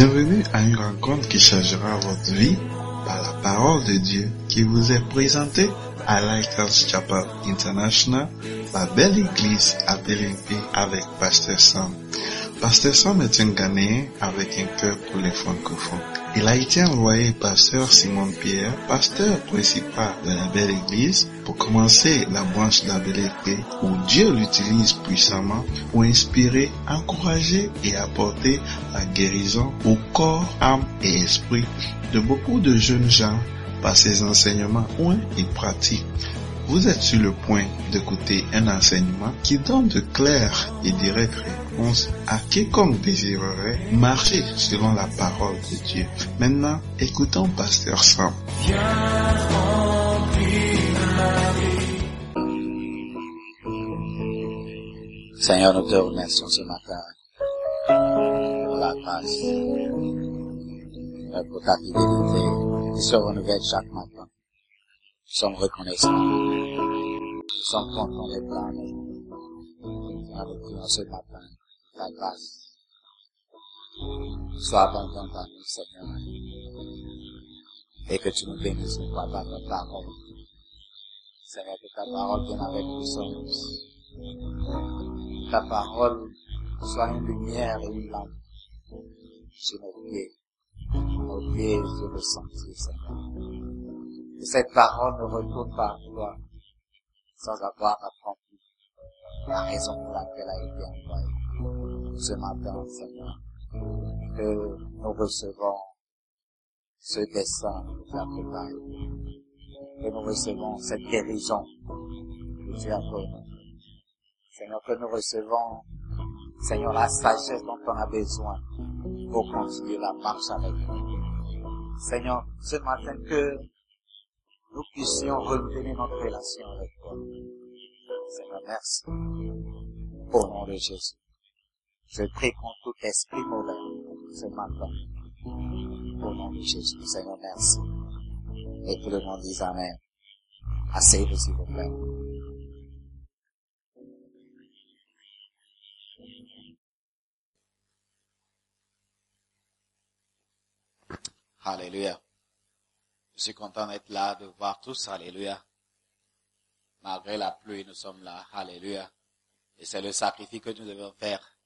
Bienvenue à une rencontre qui changera votre vie par la parole de Dieu qui vous est présentée à Lighthouse Chapel International, la belle église à Bélimpi avec Pasteur Sam. Pasteur Sam est un Ghanéen avec un cœur pour les francophones. Il a été envoyé par Sœur Simone Pierre, pasteur principal de la belle église, pour commencer la branche de la belle où Dieu l'utilise puissamment pour inspirer, encourager et apporter la guérison au corps, âme et esprit de beaucoup de jeunes gens par ses enseignements ou et pratiques. Vous êtes sur le point d'écouter un enseignement qui donne de claires et directes à quiconque désirerait marcher selon la parole de Dieu. Maintenant, écoutons Pasteur Sam. Seigneur, nous te remercions ce matin pour la grâce, euh, pour ta fidélité qui se renouvelle chaque matin. Nous sommes reconnaissants. Nous sommes contents d'être là. Nous ce matin, grâce soit abondante à nous, Seigneur. Et que tu nous bénisses par ta parole. Seigneur, que ta parole vienne avec tous. Ta parole soit une lumière et une lampe sur nos pieds, nos pieds sur le sentier, Seigneur. Que cette parole ne retourne pas à toi sans avoir accompli la raison pour laquelle elle a été envoyée. Ce matin, Seigneur, que nous recevons ce dessein que tu as que nous recevons cette guérison que tu as. Seigneur, que nous recevons, Seigneur, la sagesse dont on a besoin pour continuer la marche avec nous. Seigneur, ce matin que nous puissions renouveler notre relation avec toi. Seigneur, merci. Au nom de Jésus. Je prie contre tout esprit mauvais ce matin. Au nom de Jésus. Seigneur, merci. Et tout le monde dit Amen. Asseyez-vous, s'il vous plaît. Alléluia. Je suis content d'être là, de voir tous. Alléluia. Malgré la pluie, nous sommes là. Alléluia. Et c'est le sacrifice que nous devons faire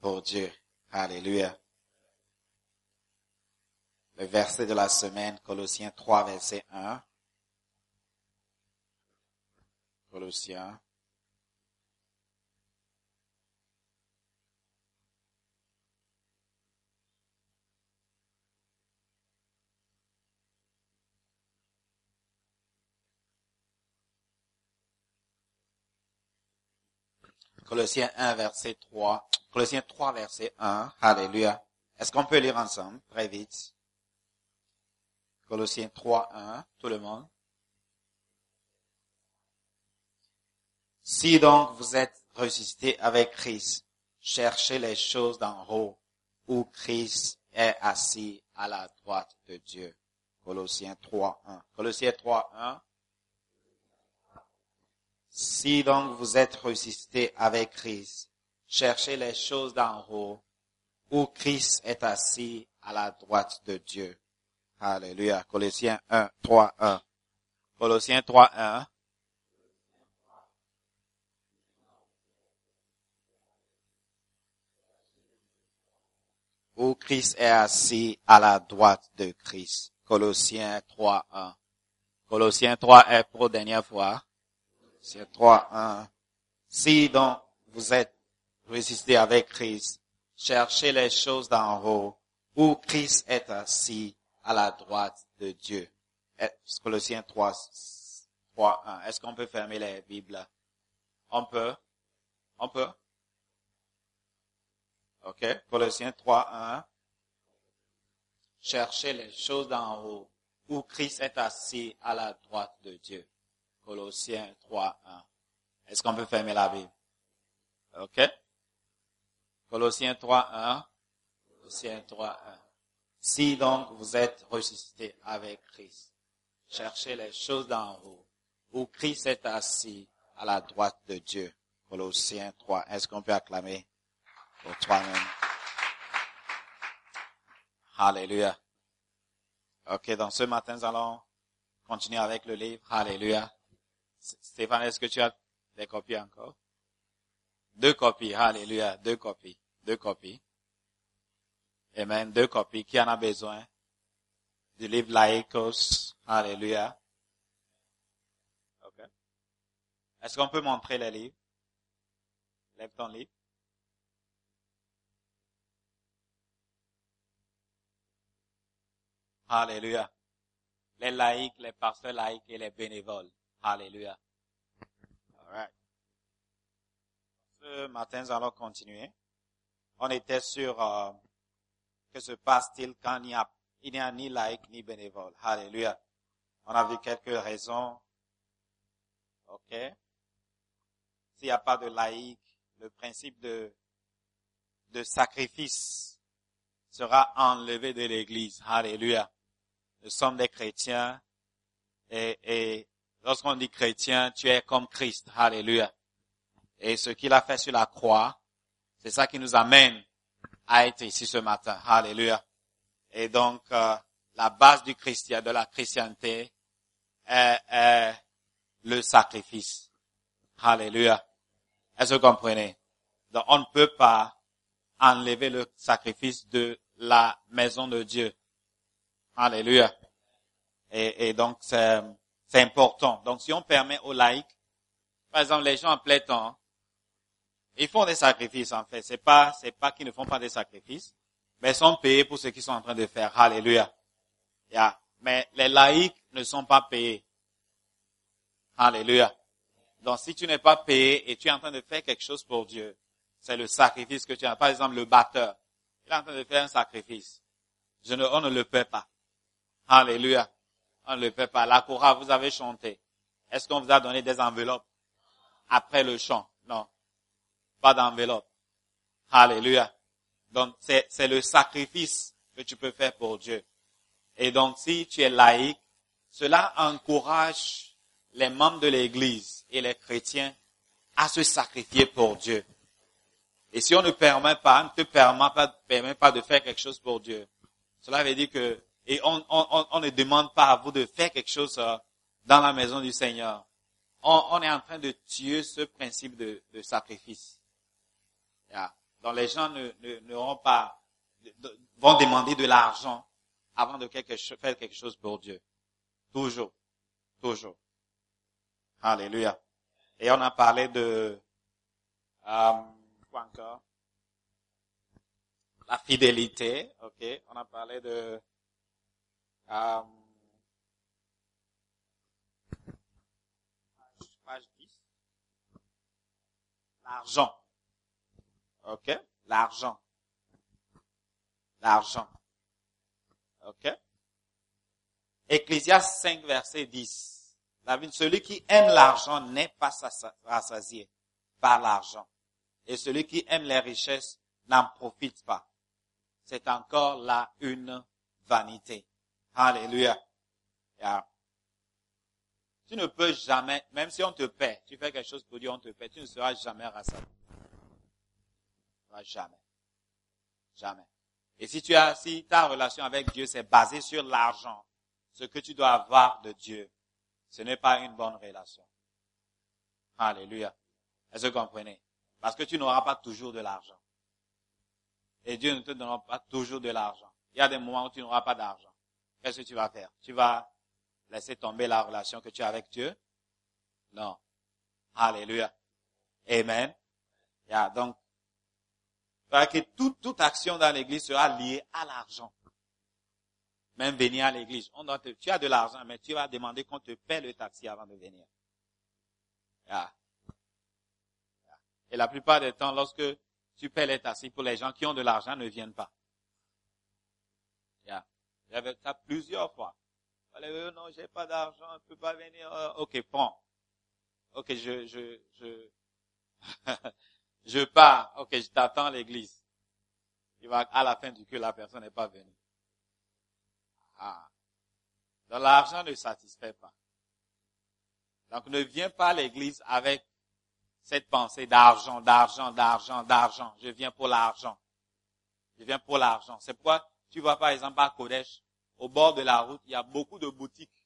pour Dieu. Alléluia. Le verset de la semaine, Colossiens 3, verset 1. Colossiens. Colossiens 1, verset 3. Colossiens 3, verset 1. Alléluia. Est-ce qu'on peut lire ensemble, très vite? Colossiens 3, 1. Tout le monde? Si donc vous êtes ressuscité avec Christ, cherchez les choses d'en haut, où Christ est assis à la droite de Dieu. Colossiens 3, 1. Colossiens 3, 1. Si donc vous êtes ressuscité avec Christ, cherchez les choses d'en haut, où Christ est assis à la droite de Dieu. Alléluia. Colossiens 1, 3, 1. Colossiens 3, 1. Où Christ est assis à la droite de Christ. Colossiens 3, 1. Colossiens 3 est pour dernière fois. C'est 3, 1. Si donc vous êtes résisté avec Christ, cherchez les choses d'en haut, où Christ est assis à la droite de Dieu. Colossiens 3, 3, 1. Est-ce qu'on peut fermer les Bibles? On peut? On peut? OK. Colossiens 3, 1. Cherchez les choses d'en haut, où Christ est assis à la droite de Dieu. Colossiens 3, 1. Est-ce qu'on peut fermer la Bible? OK? Colossiens 3, 1. Colossiens 3, 1. Si donc vous êtes ressuscité avec Christ, cherchez les choses d'en haut, où Christ est assis à la droite de Dieu. Colossiens 3. Est-ce qu'on peut acclamer pour toi-même? Alléluia. Ok, donc ce matin, nous allons continuer avec le livre. Alléluia. Stéphane, est-ce que tu as des copies encore? Deux copies. Alléluia. Deux copies. Deux copies. Amen. Deux copies. Qui en a besoin? Du livre Laïkos. Alléluia. Ok. Est-ce qu'on peut montrer les livres? Lève ton livre. Alléluia. Les laïcs, les pasteurs laïcs et les bénévoles. Alléluia. Alright. Ce matin, nous allons continuer. On était sur euh, que se passe-t-il quand il n'y a, il n'y a ni laïc ni bénévole. Alléluia. On a vu quelques raisons. OK. S'il n'y a pas de laïc, le principe de, de sacrifice sera enlevé de l'église. Alléluia nous sommes des chrétiens et, et lorsqu'on dit chrétien, tu es comme Christ. Alléluia. Et ce qu'il a fait sur la croix, c'est ça qui nous amène à être ici ce matin. Alléluia. Et donc, euh, la base du chrétien, de la est, est le sacrifice. Alléluia. Est-ce que vous comprenez? Donc, on ne peut pas enlever le sacrifice de la maison de Dieu. Alléluia. Et, et donc, c'est, c'est important. Donc, si on permet aux laïcs, par exemple, les gens en plein temps, ils font des sacrifices, en fait. C'est pas, c'est pas qu'ils ne font pas des sacrifices, mais ils sont payés pour ce qu'ils sont en train de faire. Alléluia. Yeah. Mais les laïcs ne sont pas payés. Alléluia. Donc, si tu n'es pas payé et tu es en train de faire quelque chose pour Dieu, c'est le sacrifice que tu as. Par exemple, le batteur, il est en train de faire un sacrifice. Je ne, on ne le paie pas. Alléluia. On ne le fait pas. La chorale, vous avez chanté. Est-ce qu'on vous a donné des enveloppes après le chant? Non. Pas d'enveloppe. Alléluia. Donc, c'est, c'est le sacrifice que tu peux faire pour Dieu. Et donc, si tu es laïque, cela encourage les membres de l'église et les chrétiens à se sacrifier pour Dieu. Et si on ne permet pas, ne te permet pas, permet pas de faire quelque chose pour Dieu, cela veut dire que et on, on, on, ne demande pas à vous de faire quelque chose euh, dans la maison du Seigneur. On, on est en train de tuer ce principe de, de sacrifice. Donc les gens ne, ne, pas, vont demander de l'argent avant de quelque, faire quelque chose pour Dieu. Toujours. Toujours. Alléluia. Et on a parlé de, euh, quoi encore? La fidélité, ok. On a parlé de Um, page 10. L'argent. OK? L'argent. L'argent. OK? Ecclésias 5, verset 10. celui qui aime l'argent n'est pas rassasié par l'argent. Et celui qui aime les richesses n'en profite pas. C'est encore là une vanité. Alléluia. Tu ne peux jamais, même si on te paie, tu fais quelque chose pour Dieu, on te paie, tu ne seras jamais rassasié. Jamais. Jamais. Et si tu as, si ta relation avec Dieu c'est basé sur l'argent, ce que tu dois avoir de Dieu, ce n'est pas une bonne relation. Alléluia. Est-ce que vous comprenez? Parce que tu n'auras pas toujours de l'argent. Et Dieu ne te donnera pas toujours de l'argent. Il y a des moments où tu n'auras pas d'argent qu'est-ce que tu vas faire? Tu vas laisser tomber la relation que tu as avec Dieu? Non. Alléluia. Amen. Yeah, donc, que toute, toute action dans l'église sera liée à l'argent. Même venir à l'église. On doit tu as de l'argent, mais tu vas demander qu'on te paie le taxi avant de venir. Yeah. Et la plupart des temps, lorsque tu paies les taxis pour les gens qui ont de l'argent, ne viennent pas. J'avais ça plusieurs fois. Euh, non, j'ai pas d'argent, je peux pas venir. Euh, ok, prends. Ok, je, je, je, je pars. Ok, je t'attends à l'église. Il va à la fin du culte, la personne n'est pas venue. Ah. Donc l'argent ne satisfait pas. Donc ne viens pas à l'église avec cette pensée d'argent, d'argent, d'argent, d'argent. Je viens pour l'argent. Je viens pour l'argent. C'est pourquoi Tu vois, par exemple, à Kodesh, au bord de la route, il y a beaucoup de boutiques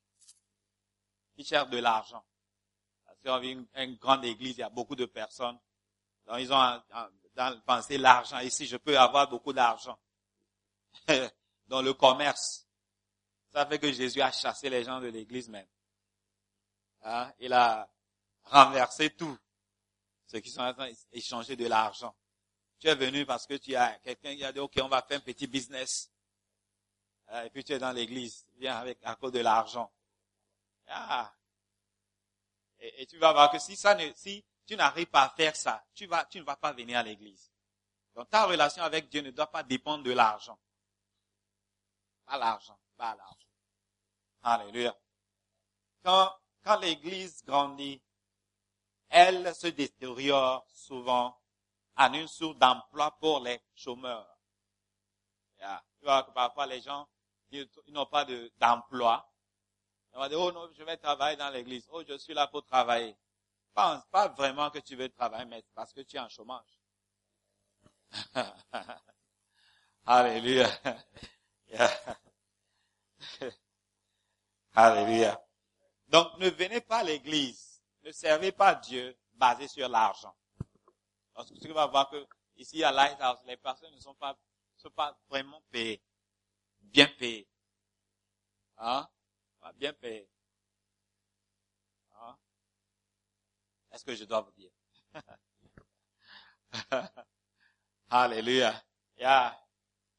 qui cherchent de l'argent. Si on vit une, grande église, il y a beaucoup de personnes. Donc, ils ont pensé l'argent. Ici, je peux avoir beaucoup d'argent. Dans le commerce. Ça fait que Jésus a chassé les gens de l'église même. Hein? Il a renversé tout. Ceux qui sont en train d'échanger de l'argent. Tu es venu parce que tu as quelqu'un qui a dit, OK, on va faire un petit business. Euh, et puis tu es dans l'église. Viens avec, à cause de l'argent. Ah. Et, tu vas voir que si ça ne, si tu n'arrives pas à faire ça, tu vas, tu ne vas pas venir à l'église. Donc ta relation avec Dieu ne doit pas dépendre de l'argent. Pas l'argent, pas l'argent. Alléluia. Quand, quand l'église grandit, elle se détériore souvent en une source d'emploi pour les chômeurs. Tu vois que parfois les gens, ils n'ont pas d'emploi. On va dire, oh non, je vais travailler dans l'église. Oh, je suis là pour travailler. Pense pas vraiment que tu veux travailler, mais parce que tu es en chômage. Alléluia. Alléluia. Donc, ne venez pas à l'église. Ne servez pas Dieu basé sur l'argent. Parce que tu vas voir que ici à Lighthouse, les personnes ne sont pas vraiment payées. Bien payées. Hein? Bien payées. Hein? Est-ce que je dois vous dire? Alléluia. Yeah.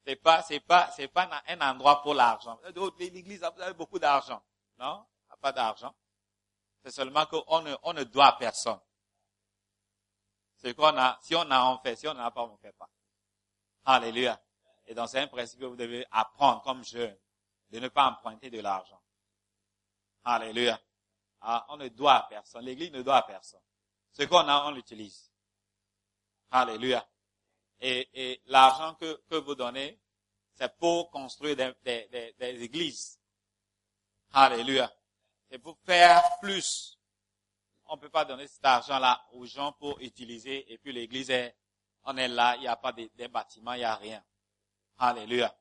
C'est pas, c'est pas, c'est pas un endroit pour l'argent. L'église, vous avez beaucoup d'argent. Non? Pas d'argent. C'est seulement qu'on ne, on ne doit à personne. C'est qu'on a, si on a, on fait. Si on n'a pas, on ne fait pas. Alléluia. Et donc c'est un principe que vous devez apprendre comme jeune, de ne pas emprunter de l'argent. Alléluia. Ah, on ne doit à personne. L'église ne doit à personne. Ce qu'on a, on l'utilise. Alléluia. Et, l'argent que, vous donnez, c'est pour construire des, des, des, des églises. Alléluia. C'est pour faire plus on peut pas donner cet argent-là aux gens pour utiliser et puis l'église est, on est là, il n'y a pas de, bâtiments, il n'y a rien. Alléluia.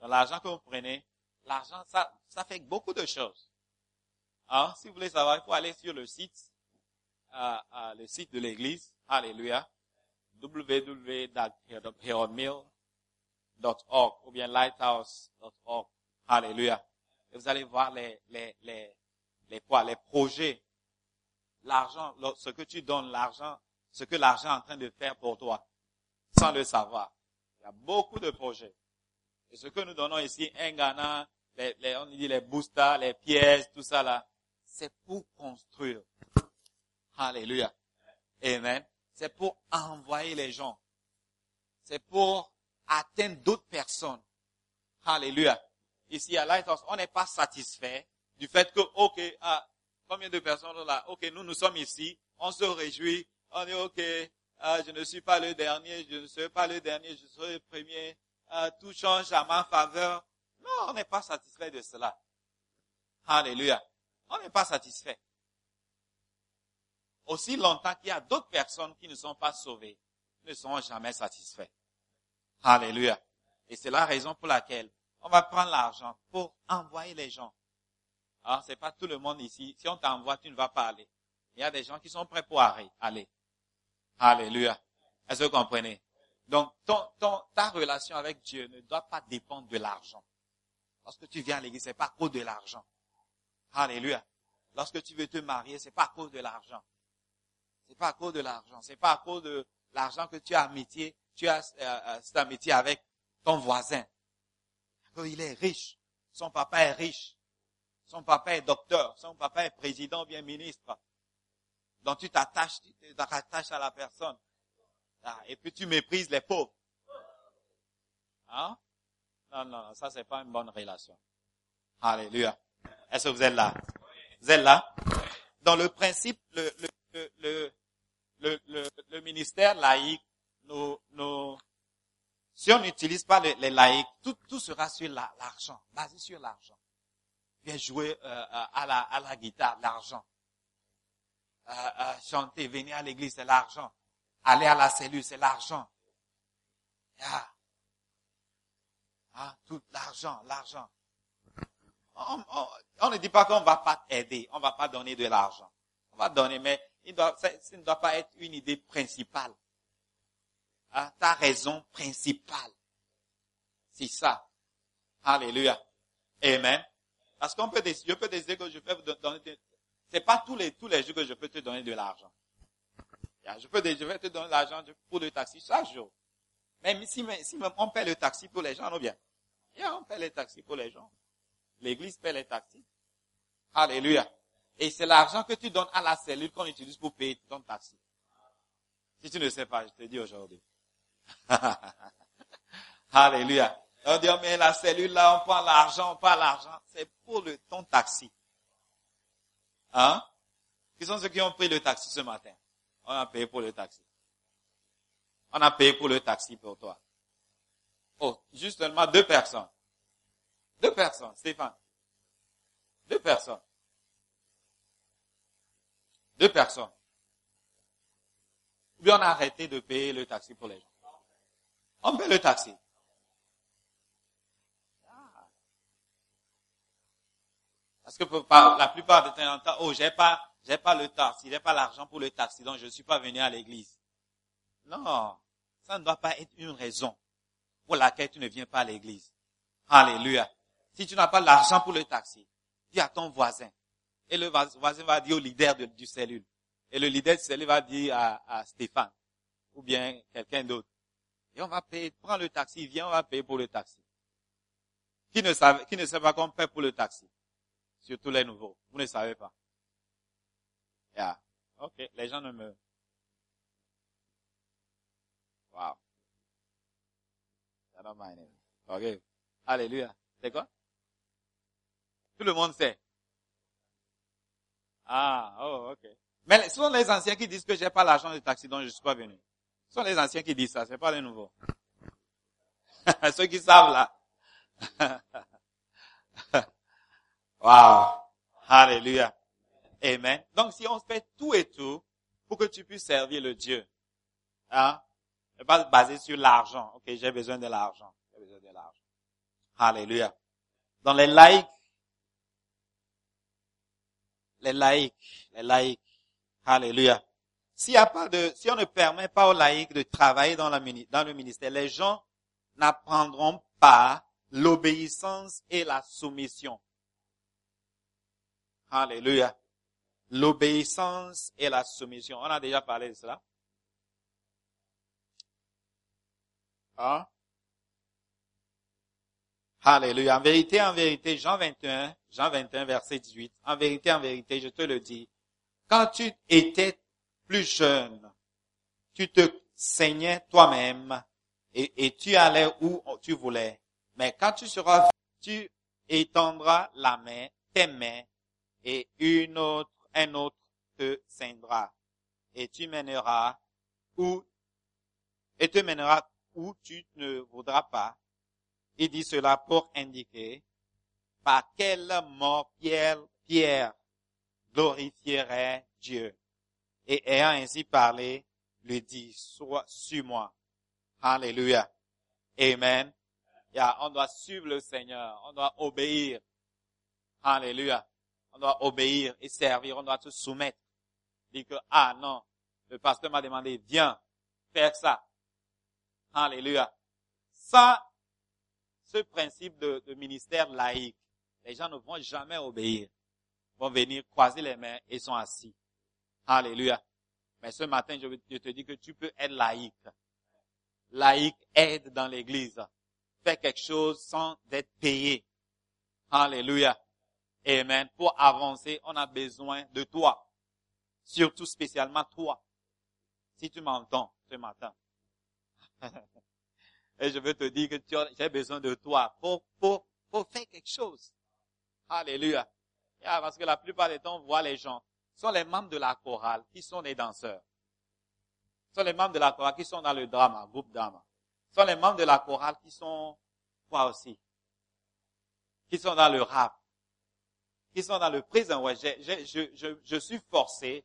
l'argent que vous prenez, l'argent, ça, ça fait beaucoup de choses. Hein? Si vous voulez savoir, il faut aller sur le site, euh, euh, le site de l'église. Alléluia. www.herodmill.org ou bien lighthouse.org. Alléluia. Et vous allez voir les, les, les, les quoi, les projets l'argent, ce que tu donnes, l'argent, ce que l'argent est en train de faire pour toi, sans le savoir. Il y a beaucoup de projets. Et ce que nous donnons ici, un Ghana, les, les, on dit les boosters, les pièces, tout ça là, c'est pour construire. Alléluia. Amen. C'est pour envoyer les gens. C'est pour atteindre d'autres personnes. Alléluia. Ici à Lighthouse, on n'est pas satisfait du fait que, ok, ah, Combien de personnes là? Ok, nous, nous sommes ici. On se réjouit. On dit, ok, euh, je ne suis pas le dernier, je ne serai pas le dernier, je serai le premier. Euh, tout change à ma faveur. Non, on n'est pas satisfait de cela. Alléluia. On n'est pas satisfait. Aussi longtemps qu'il y a d'autres personnes qui ne sont pas sauvées, ne seront jamais satisfaits. Alléluia. Et c'est la raison pour laquelle on va prendre l'argent pour envoyer les gens ah, c'est pas tout le monde ici. Si on t'envoie, tu ne vas pas aller. Il y a des gens qui sont prêts pour aller. Alléluia. Est-ce que vous comprenez? Donc, ton, ton, ta relation avec Dieu ne doit pas dépendre de l'argent. Lorsque tu viens à l'église, c'est pas à cause de l'argent. Alléluia. Lorsque tu veux te marier, c'est pas à cause de l'argent. C'est pas à cause de l'argent. C'est pas à cause de l'argent que tu as amitié, tu as euh, euh, cet amitié avec ton voisin. Il est riche. Son papa est riche. Son papa est docteur, son papa est président, bien ministre. Donc tu t'attaches, tu t'attaches à la personne. Ah, et puis tu méprises les pauvres. Hein? Non, non, ça c'est pas une bonne relation. Alléluia. Est-ce que vous êtes là? Vous êtes là? Dans le principe, le, le, le, le, ministère laïque, nous, nous, si on n'utilise pas les, laïcs, tout, tout sera sur l'argent, basé sur l'argent viens jouer euh, euh, à, la, à la guitare, l'argent. Euh, chanter, venir à l'église, c'est l'argent. Aller à la cellule, c'est l'argent. Ah, tout l'argent, l'argent. On, ne dit pas qu'on va pas t'aider, on va pas donner de l'argent. On va donner, mais il doit, ça, ne doit pas être une idée principale. Ah, ta raison principale. C'est ça. Alléluia. Amen. Parce qu'on peut je peux décider que je peux vous donner, c'est pas tous les, tous les jours que je peux te donner de l'argent. Je peux, je vais te donner l'argent pour le taxi chaque jour. Mais si, si on paie le taxi pour les gens, non bien. on paie le taxi pour les gens. L'église paie les taxis. Alléluia. Et c'est l'argent que tu donnes à la cellule qu'on utilise pour payer ton taxi. Si tu ne sais pas, je te dis aujourd'hui. Alléluia. On dit, oh, mais la cellule là, on prend l'argent, on prend l'argent. C'est pour le, ton taxi. Hein? Qui sont ceux qui ont pris le taxi ce matin? On a payé pour le taxi. On a payé pour le taxi pour toi. Oh, justement deux personnes. Deux personnes, Stéphane. Deux personnes. Deux personnes. Ou on a arrêté de payer le taxi pour les gens. On paye le taxi. Parce que pour, la plupart des temps, oh, j'ai pas, j'ai pas le taxi, j'ai pas l'argent pour le taxi, donc je ne suis pas venu à l'église. Non, ça ne doit pas être une raison pour laquelle tu ne viens pas à l'église. Alléluia. Si tu n'as pas l'argent pour le taxi, dis à ton voisin. Et le voisin va dire au leader du cellule. Et le leader du cellule va dire à, Stéphane. Ou bien quelqu'un d'autre. Et on va payer, prends le taxi, viens, on va payer pour le taxi. Qui ne savait, qui ne sait pas qu'on paie pour le taxi? Surtout les nouveaux. Vous ne savez pas. Yeah. Ok, les gens ne me... Wow. Ok. Alléluia. C'est quoi? Tout le monde sait. Ah, oh, ok. Mais ce sont les anciens qui disent que j'ai pas l'argent de taxi donc je suis pas venu. Ce sont les anciens qui disent ça, c'est pas les nouveaux. Ceux qui savent là. wow. Alléluia. Amen. Donc si on fait tout et tout pour que tu puisses servir le Dieu, hein, pas basé sur l'argent. Ok, j'ai besoin de l'argent. J'ai besoin l'argent. Alléluia. Dans les laïcs, les laïcs, les laïcs, alléluia. S'il y a pas de, si on ne permet pas aux laïcs de travailler dans, dans le ministère, les gens n'apprendront pas l'obéissance et la soumission. Alléluia. L'obéissance et la soumission. On a déjà parlé de cela. Hein? Alléluia. En vérité, en vérité, Jean 21, Jean 21, verset 18. En vérité, en vérité, je te le dis. Quand tu étais plus jeune, tu te saignais toi-même et, tu allais où tu voulais. Mais quand tu seras, tu étendras la main, tes mains, et une autre, un autre te ceindra. Et tu mèneras où, et te mènera où tu ne voudras pas. Il dit cela pour indiquer par quel mort Pierre, Pierre glorifierait Dieu. Et ayant ainsi parlé, lui dit, sois sur moi. Alléluia. Amen. Yeah, on doit suivre le Seigneur. On doit obéir. Alléluia. On doit obéir et servir. On doit se soumettre. Dit que, ah non, le pasteur m'a demandé, viens, faire ça. Alléluia. Ça, ce principe de, ministère laïque, les gens ne vont jamais obéir. Ils vont venir croiser les mains et sont assis. Alléluia. Mais ce matin, je, je te dis que tu peux être laïque. Laïque aide dans l'église. Fais quelque chose sans être payé. Alléluia. Amen. Pour avancer, on a besoin de toi. Surtout spécialement toi. Si tu m'entends ce matin. Et je veux te dire que j'ai besoin de toi pour, pour, pour faire quelque chose. Alléluia. parce que la plupart des temps, on voit les gens. Ce sont les membres de la chorale qui sont les danseurs. Ce sont les membres de la chorale qui sont dans le drama, groupe drama. Ce sont les membres de la chorale qui sont, quoi aussi? Qui sont dans le rap. Qui sont dans le prison. Ouais, je, je, je, suis forcé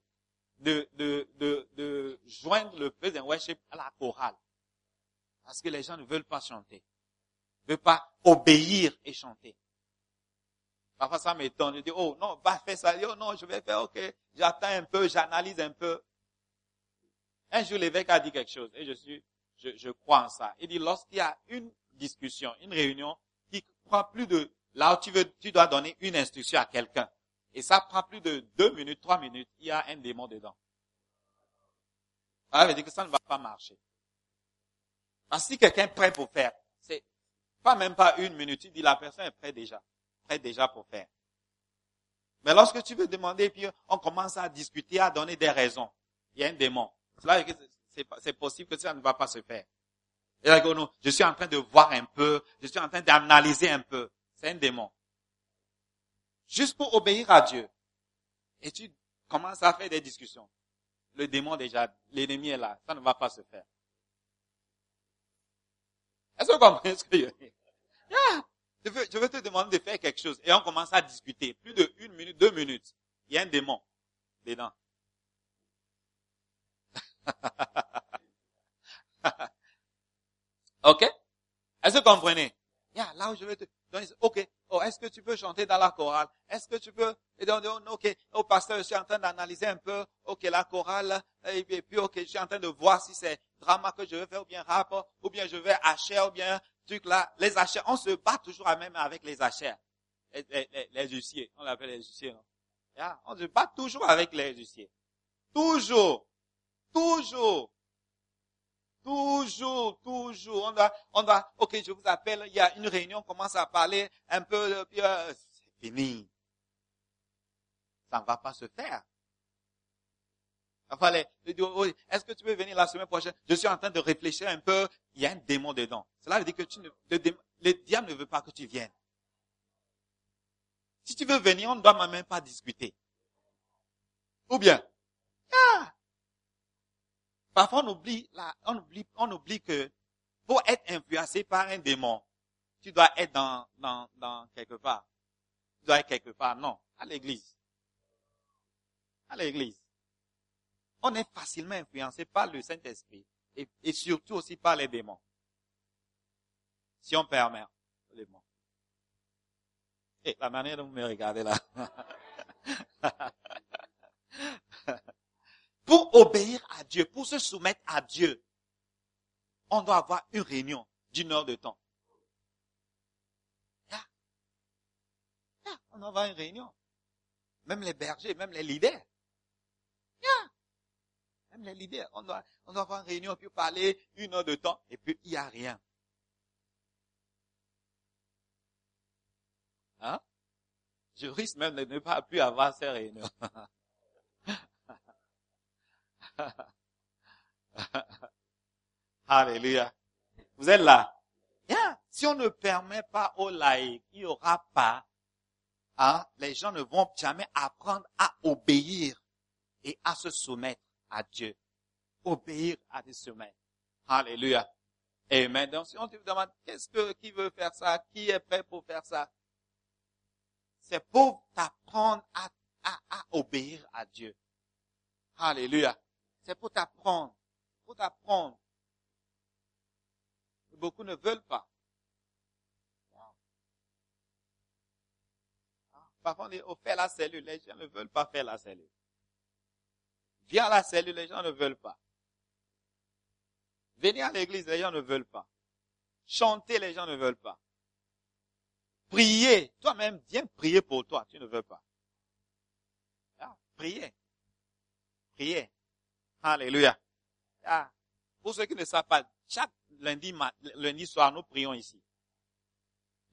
de, de, de, de joindre le worship à la chorale. Parce que les gens ne veulent pas chanter. veut pas obéir et chanter. Parfois, ça m'étonne. Je dis, oh non, va faire ça. Oh non, je vais faire, ok. J'attends un peu, j'analyse un peu. Un jour, l'évêque a dit quelque chose et je suis, je, je crois en ça. Il dit, lorsqu'il y a une discussion, une réunion qui prend plus de, là où tu veux, tu dois donner une instruction à quelqu'un. Et ça prend plus de deux minutes, trois minutes, il y a un démon dedans. Ça veut dire que ça ne va pas marcher. Parce que si quelqu'un est prêt pour faire, c'est pas même pas une minute, il dit la personne est prête déjà, prête déjà pour faire. Mais lorsque tu veux demander, puis on commence à discuter, à donner des raisons, il y a un démon. C'est possible que ça ne va pas se faire. Et là, non, je suis en train de voir un peu, je suis en train d'analyser un peu. C'est un démon. Juste pour obéir à Dieu. Et tu commences à faire des discussions. Le démon déjà, l'ennemi est là. Ça ne va pas se faire. Est-ce que vous comprenez ce que je veux dire? Je, veux, veux te demander de faire quelque chose. Et on commence à discuter. Plus de une minute, deux minutes. Il y a un démon dedans. ok? Est-ce que vous comprenez? Yeah, là où je vais te ok, oh, est-ce que tu peux chanter dans la chorale? Est-ce que tu peux, et donc, ok, oh, pasteur, je suis en train d'analyser un peu, ok, la chorale, et puis, ok, je suis en train de voir si c'est drama que je veux faire, ou bien rap, ou bien je vais hacher, ou bien truc là. Les hachers, on se bat toujours même avec les hachers. Les, les, les, huissiers, on l'appelle les huissiers, non? On se bat toujours avec les huissiers. Toujours. Toujours. Toujours, toujours. On doit, on doit, ok, je vous appelle, il y a une réunion, on commence à parler un peu, puis euh, c'est fini. Ça ne va pas se faire. Enfin, est-ce que tu veux venir la semaine prochaine? Je suis en train de réfléchir un peu. Il y a un démon dedans. Cela veut dire que tu ne, le, diable ne veut pas que tu viennes. Si tu veux venir, on ne doit même pas discuter. Ou bien, ah, Parfois, on oublie, on oublie, on oublie que pour être influencé par un démon, tu dois être dans, dans, dans quelque part. Tu dois être quelque part. Non, à l'église. À l'église. On est facilement influencé par le Saint-Esprit et, et, surtout aussi par les démons. Si on permet les démons. Et la manière dont vous me regardez là. Pour obéir à Dieu, pour se soumettre à Dieu, on doit avoir une réunion d'une heure de temps. on doit avoir une réunion. Même les bergers, même les leaders. Même les leaders, on doit, on doit avoir une réunion, puis parler une heure de temps, et puis il n'y a rien. Hein? Je risque même de ne pas plus avoir ces réunions. Alléluia. Vous êtes là. Si on ne permet pas aux laïcs, il n'y aura pas, hein, les gens ne vont jamais apprendre à obéir et à se soumettre à Dieu. Obéir à se soumettre. Alléluia. Amen. Donc, si on te demande, qu'est-ce que, qui veut faire ça? Qui est prêt pour faire ça? C'est pour t'apprendre à, à, à obéir à Dieu. Alléluia. C'est pour t'apprendre. Pour t'apprendre. Beaucoup ne veulent pas. Parfois, on dit, oh, fais la cellule. Les gens ne veulent pas faire la cellule. Viens à la cellule, les gens ne veulent pas. Venir à l'église, les gens ne veulent pas. Chanter, les gens ne veulent pas. Prier, toi-même, viens prier pour toi, tu ne veux pas. Ah, prier. Prier. Alléluia. Ah, pour ceux qui ne savent pas, chaque lundi, lundi soir, nous prions ici.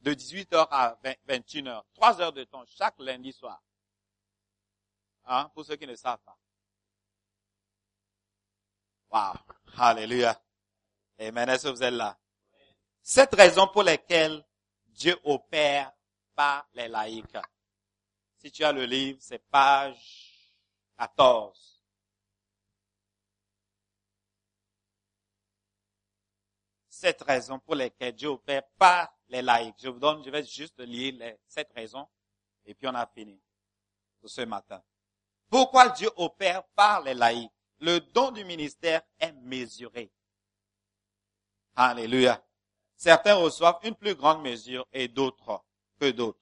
De 18h à 21h. Trois heures de temps chaque lundi soir. Hein, pour ceux qui ne savent pas. Wow. Alléluia. Amen. Est-ce que vous êtes là? Cette raison pour laquelle Dieu opère par les laïcs. Si tu as le livre, c'est page 14. Cette raison pour laquelle Dieu opère par les laïcs. Je vous donne, je vais juste lire les, cette raison et puis on a fini pour ce matin. Pourquoi Dieu opère par les laïcs? Le don du ministère est mesuré. Alléluia. certains reçoivent une plus grande mesure et d'autres que d'autres.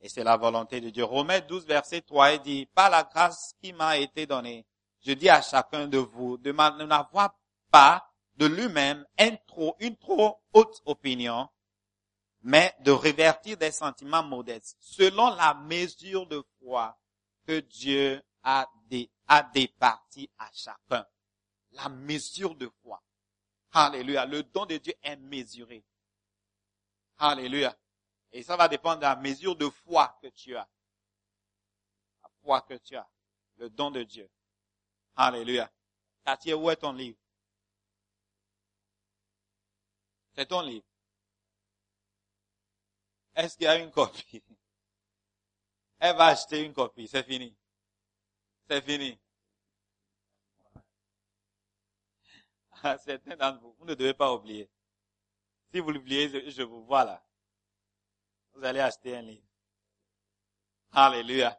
Et c'est la volonté de Dieu. Romains 12, verset 3, il dit, par la grâce qui m'a été donnée, je dis à chacun de vous de n'avoir pas de lui-même une trop, haute opinion, mais de révertir des sentiments modestes, selon la mesure de foi que Dieu a, dé, a départi à chacun. La mesure de foi. Alléluia. Le don de Dieu est mesuré. Alléluia. Et ça va dépendre de la mesure de foi que tu as. La foi que tu as. Le don de Dieu. Alléluia. Katia, où est ton livre? C'est ton livre. Est-ce qu'il y a une copie? Elle va acheter une copie. C'est fini. C'est fini. Certains d'entre vous, vous ne devez pas oublier. Si vous l'oubliez, je vous vois là. Vous allez acheter un livre. Alléluia.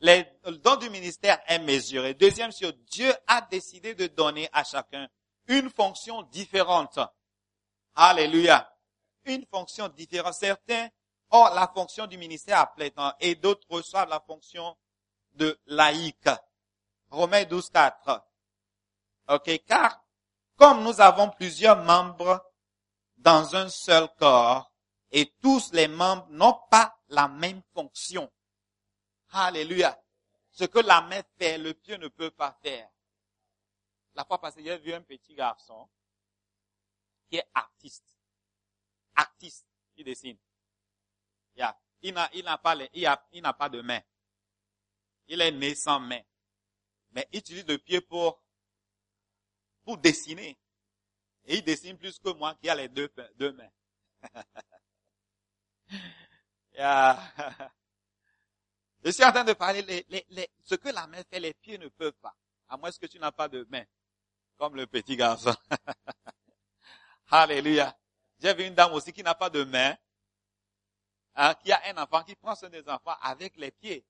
le don du ministère est mesuré. Deuxième chose, Dieu a décidé de donner à chacun une fonction différente. Alléluia. Une fonction différente. Certains ont la fonction du ministère temps et d'autres reçoivent la fonction de laïque. Romains 12, 4. Ok, car comme nous avons plusieurs membres dans un seul corps et tous les membres n'ont pas la même fonction. Alléluia. Ce que la main fait, le pied ne peut pas faire. La fois passée, j'ai vu un petit garçon qui est artiste. Artiste, qui dessine. Il n'a, pas, il il n'a pas de main. Il est né sans main. Mais il utilise le pied pour, pour dessiner. Et il dessine plus que moi qui a les deux, mains. Je suis en train de parler, les, les, les, ce que la main fait, les pieds ne peuvent pas. À moins que tu n'as pas de main comme le petit garçon. Alléluia. J'ai vu une dame aussi qui n'a pas de main, hein, qui a un enfant qui prend soin des enfants avec les pieds.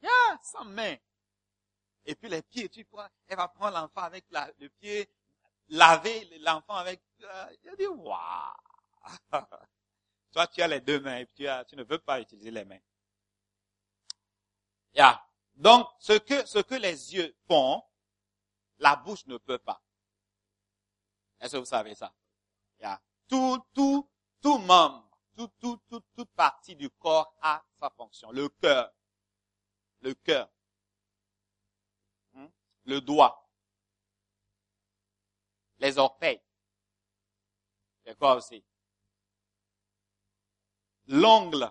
Yeah, sans main. Et puis les pieds, tu crois, elle va prendre l'enfant avec le pied, laver l'enfant avec, euh, je dis, waouh. Toi, tu as les deux mains et tu, tu ne veux pas utiliser les mains. Yeah. Donc, ce que, ce que les yeux font, la bouche ne peut pas. Est-ce que vous savez ça? Yeah. Tout, tout, tout membre, tout, tout, tout, toute partie du corps a sa fonction. Le cœur, le cœur, hmm? le doigt, les orteils. C'est quoi aussi? L'ongle.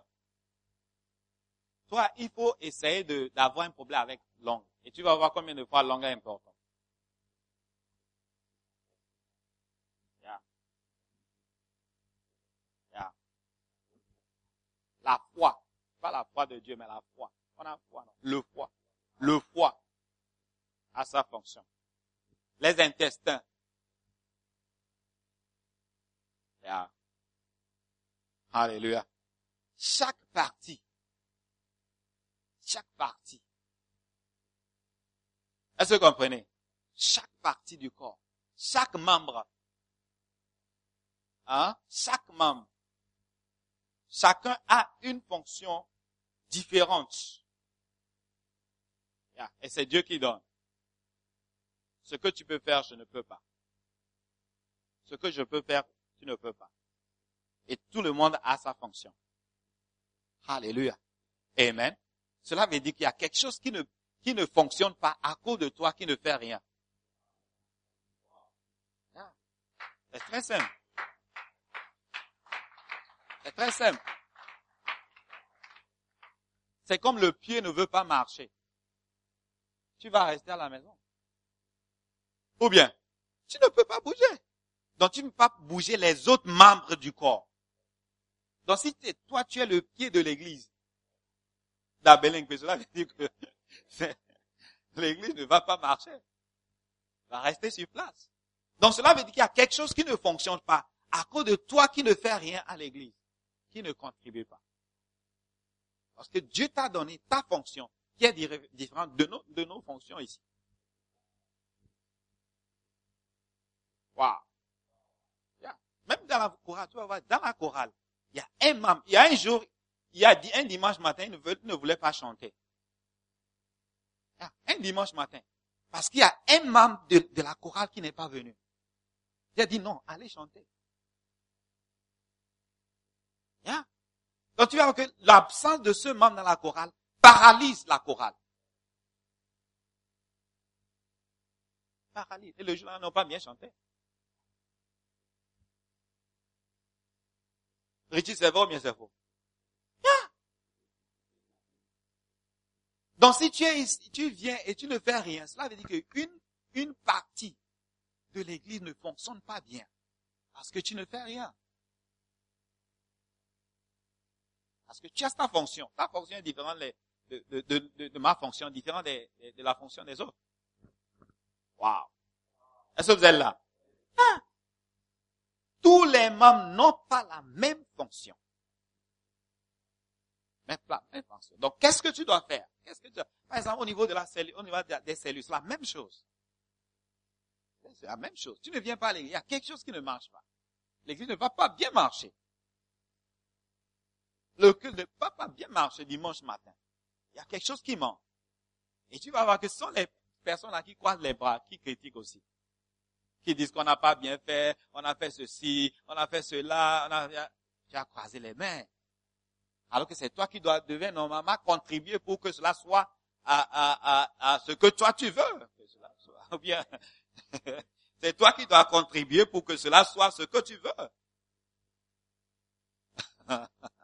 Toi, il faut essayer d'avoir un problème avec l'ongle. Et tu vas voir combien de fois l'ongle est important. La foi. Pas la foi de Dieu, mais la foi. On a foi, non? Le foie. Le foie a sa fonction. Les intestins. Yeah. Alléluia. Chaque partie. Chaque partie. Est-ce que vous comprenez? Chaque partie du corps. Chaque membre. Hein? Chaque membre Chacun a une fonction différente. Et c'est Dieu qui donne. Ce que tu peux faire, je ne peux pas. Ce que je peux faire, tu ne peux pas. Et tout le monde a sa fonction. Alléluia. Amen. Cela veut dire qu'il y a quelque chose qui ne, qui ne fonctionne pas à cause de toi qui ne fait rien. C'est très simple. Simple. C'est comme le pied ne veut pas marcher. Tu vas rester à la maison. Ou bien, tu ne peux pas bouger. Donc tu ne peux pas bouger les autres membres du corps. Donc si toi tu es le pied de l'église, cela veut dire que l'église ne va pas marcher. Va rester sur place. Donc cela veut dire qu'il y a quelque chose qui ne fonctionne pas à cause de toi qui ne fais rien à l'église qui ne contribue pas. Parce que Dieu t'a donné ta fonction qui est différente de nos, de nos fonctions ici. Wow. dans la chorale, tu vas voir, dans la chorale, il y a un membre, il y a un jour, il y a un dimanche matin, il ne, voulait pas chanter. Un dimanche matin. Parce qu'il y a un membre de, de la chorale qui n'est pas venu. Il a dit non, allez chanter. Yeah. Donc tu vas voir que l'absence de ce membre dans la chorale paralyse la chorale. Paralyse. Et le jour-là, n'ont pas bien chanté. Richie, c'est vrai ou bien c'est faux? Yeah. Donc si tu, es, tu viens et tu ne fais rien, cela veut dire qu'une une partie de l'église ne fonctionne pas bien. Parce que tu ne fais rien. Parce que tu as ta fonction. Ta fonction est différente de, ma fonction, différente de, la fonction des autres. Wow. Est-ce que vous êtes là? Ah. Tous les membres n'ont pas la même fonction. Même, même fonction. Donc, qu'est-ce que tu dois faire? Qu'est-ce que tu dois... Par exemple, au niveau de la cellule, au niveau des cellules, c'est la même chose. C'est la même chose. Tu ne viens pas à l'église. Il y a quelque chose qui ne marche pas. L'église ne va pas bien marcher. Le ne va pas bien marcher dimanche matin. Il y a quelque chose qui manque. Et tu vas voir que ce sont les personnes là qui croisent les bras, qui critiquent aussi. Qui disent qu'on n'a pas bien fait, on a fait ceci, on a fait cela, on a, tu as croisé les mains. Alors que c'est toi qui dois, devais normalement contribuer pour que cela soit à, à, à, à ce que toi tu veux. Bien, C'est toi qui dois contribuer pour que cela soit ce que tu veux.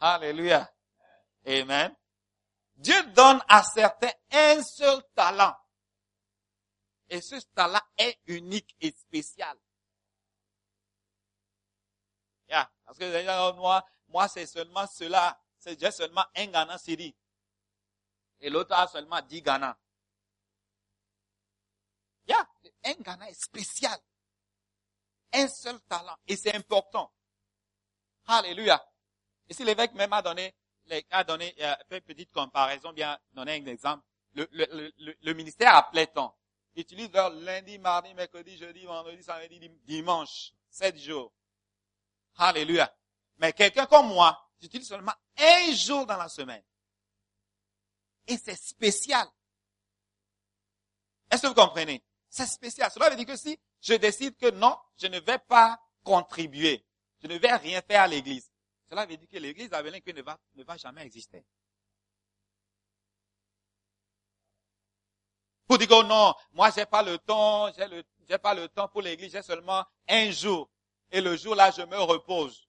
Alléluia. Amen. Dieu donne à certains un seul talent. Et ce talent est unique et spécial. Yeah. Parce que moi, moi c'est seulement cela. C'est j'ai seulement un Ghana Siri. Et l'autre a seulement dix Ghana. Yeah. Un Ghana est spécial. Un seul talent. Et c'est important. Alléluia. Et si l'évêque même a donné, a donné euh, une petite comparaison, bien donner un exemple. Le, le, le, le ministère à utilise leur lundi, mardi, mercredi, jeudi, vendredi, samedi, dimanche. Sept jours. Alléluia. Mais quelqu'un comme moi, j'utilise seulement un jour dans la semaine. Et c'est spécial. Est-ce que vous comprenez? C'est spécial. Cela veut dire que si je décide que non, je ne vais pas contribuer, je ne vais rien faire à l'église, cela veut dire que l'église à ne va, ne va jamais exister. Pour dire que non, moi j'ai pas le temps, j'ai pas le temps pour l'église, j'ai seulement un jour. Et le jour là, je me repose.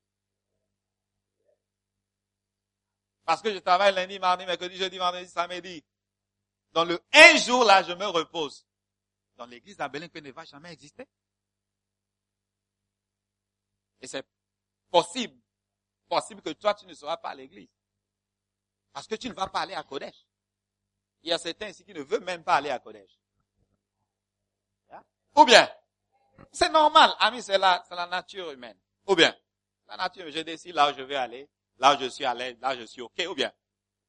Parce que je travaille lundi, mardi, mercredi, jeudi, vendredi, samedi. Dans le un jour là, je me repose dans l'église d'Abelin ne va jamais exister. Et c'est possible, possible que toi, tu ne seras pas à l'église. Parce que tu ne vas pas aller à Kodesh. Il y a certains ici qui ne veulent même pas aller à Kodesh. Hein? Ou bien, c'est normal, ami, c'est la, c'est la nature humaine. Ou bien, la nature, je décide là où je vais aller, là où je suis à l'aise, là où je suis ok, ou bien,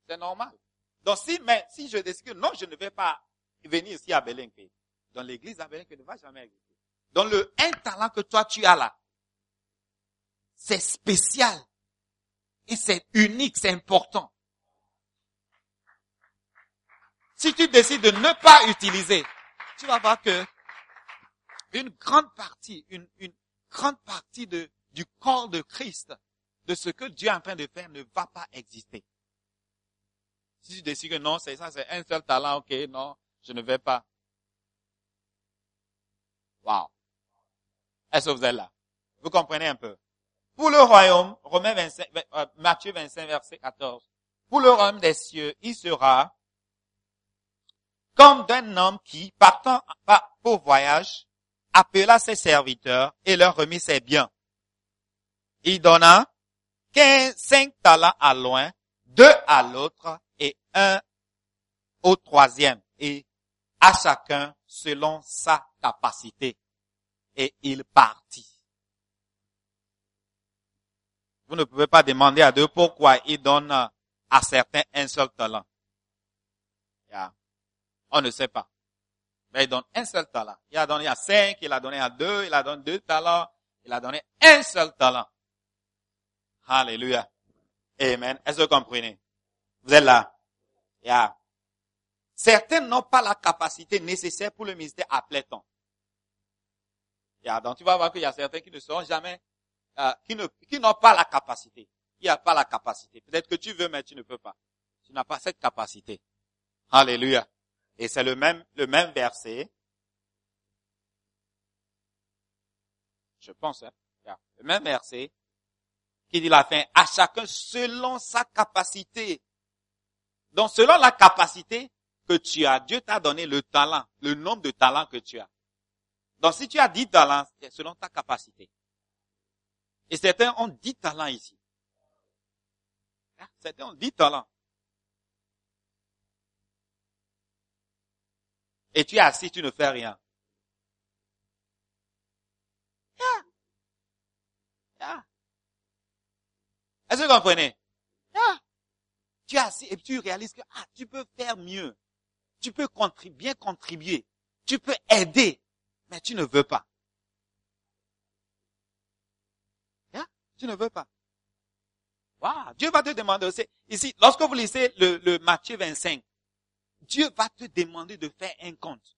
c'est normal. Donc si, mais, si je décide que non, je ne vais pas venir ici à Belenke, dans l'église américaine ne va jamais exister. Donc le un talent que toi tu as là, c'est spécial. Et c'est unique, c'est important. Si tu décides de ne pas utiliser, tu vas voir que une grande partie, une, une grande partie de, du corps de Christ, de ce que Dieu est en train de faire ne va pas exister. Si tu décides que non, c'est ça, c'est un seul talent, ok, non, je ne vais pas. Wow. Est-ce que vous êtes là? Vous comprenez un peu? Pour le royaume, Romains 25, euh, Matthieu 25, verset 14. Pour le royaume des cieux, il sera comme d'un homme qui, partant pour voyage, appela ses serviteurs et leur remit ses biens. Il donna quinze, cinq talents à l'un, deux à l'autre et un au troisième. Et à chacun selon sa capacité. Et il partit. Vous ne pouvez pas demander à Dieu pourquoi il donne à certains un seul talent. On ne sait pas. Mais il donne un seul talent. Il a donné à cinq, il a donné à deux, il a donné deux talents. Il a donné un seul talent. Alléluia. Amen. Est-ce que vous comprenez? Vous êtes là? Yeah. Certains n'ont pas la capacité nécessaire pour le ministère à pléton. Yeah. Donc tu vas voir qu'il y a certains qui ne seront jamais, euh, qui ne, qui n'ont pas la capacité. N'y a pas la capacité. Peut-être que tu veux, mais tu ne peux pas. Tu n'as pas cette capacité. Alléluia. Et c'est le même, le même verset. Je pense, hein. Le même verset qui dit la fin, à chacun selon sa capacité. Donc, selon la capacité que tu as, Dieu t'a donné le talent, le nombre de talents que tu as. Donc, si tu as 10 talents, c'est selon ta capacité. Et certains ont 10 talents ici. Hein? Certains ont 10 talents. Et tu es assis, tu ne fais rien. Yeah. Yeah. Est-ce que vous comprenez? Yeah. Tu es assis et tu réalises que ah, tu peux faire mieux. Tu peux bien contribuer. Tu peux aider, mais tu ne veux pas. Tu ne veux pas. Wow. Dieu va te demander aussi. Ici, lorsque vous lisez le, le Matthieu 25, Dieu va te demander de faire un compte.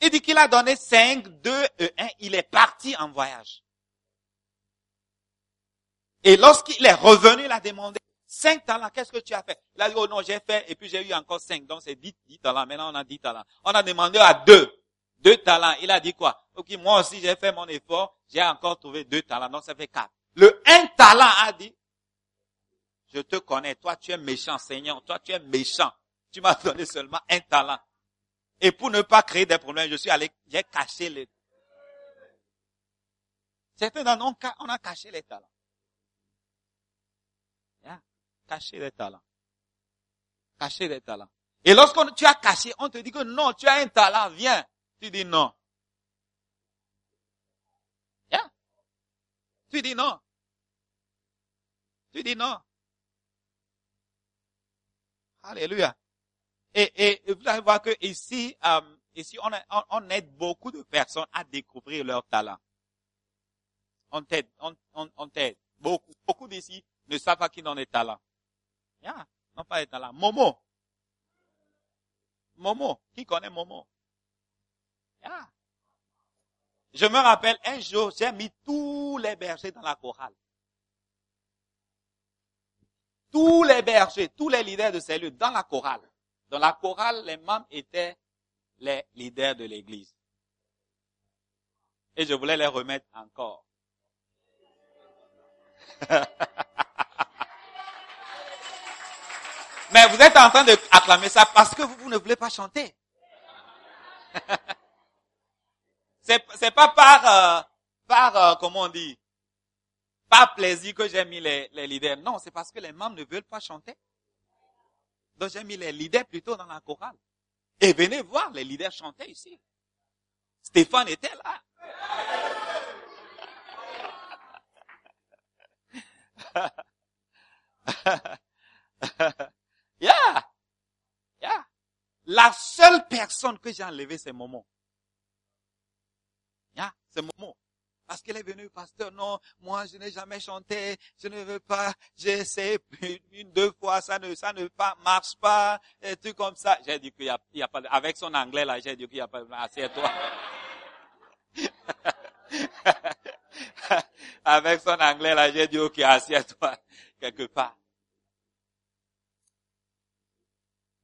Il dit qu'il a donné 5, 2 et 1, il est parti en voyage. Et lorsqu'il est revenu, il a demandé 5 talents, qu'est-ce que tu as fait? Il a dit, oh non, j'ai fait, et puis j'ai eu encore 5, donc c'est 10, 10 talents, maintenant on a 10 talents. On a demandé à 2, 2 talents, il a dit quoi? Ok, moi aussi j'ai fait mon effort, j'ai encore trouvé 2 talents, donc ça fait 4. Le 1 talent a dit, je te connais, toi tu es méchant, Seigneur, toi tu es méchant. Tu m'as donné seulement un talent. Et pour ne pas créer des problèmes, je suis allé, j'ai caché les... Certains d'entre nous, on a caché les talents. Yeah. Caché les talents. Caché les talents. Et lorsque tu as caché, on te dit que non, tu as un talent, viens. Tu dis non. Yeah. Tu dis non. Tu dis non. Alléluia. Et, et, vous allez voir que ici, euh, ici, on, on, aide beaucoup de personnes à découvrir leur talent. On t'aide, on, on, t'aide. Beaucoup, beaucoup d'ici ne savent pas qui ont des talents. Yeah, non pas des talents. Momo. Momo. Qui connaît Momo? Je me rappelle, un jour, j'ai mis tous les bergers dans la chorale. Tous les bergers, tous les leaders de cellules dans la chorale. Dans la chorale, les membres étaient les leaders de l'église. Et je voulais les remettre encore. Mais vous êtes en train d'acclamer ça parce que vous, ne voulez pas chanter. c'est, c'est pas par, euh, par, euh, comment on dit, par plaisir que j'ai mis les, les leaders. Non, c'est parce que les membres ne veulent pas chanter. Donc j'ai mis les leaders plutôt dans la chorale. Et venez voir les leaders chanter ici. Stéphane était là. yeah. Yeah. La seule personne que j'ai enlevé, c'est Momo. C'est Momo. Parce qu'elle est venue, pasteur, non, moi je n'ai jamais chanté, je ne veux pas, j'ai essayé une, deux fois, ça ne, ça ne pas, marche pas, et tout comme ça. J'ai dit qu'il y a, a pas, avec son anglais là, j'ai dit qu'il y a pas, assieds-toi. avec son anglais là, j'ai dit ok, assieds-toi, quelque part.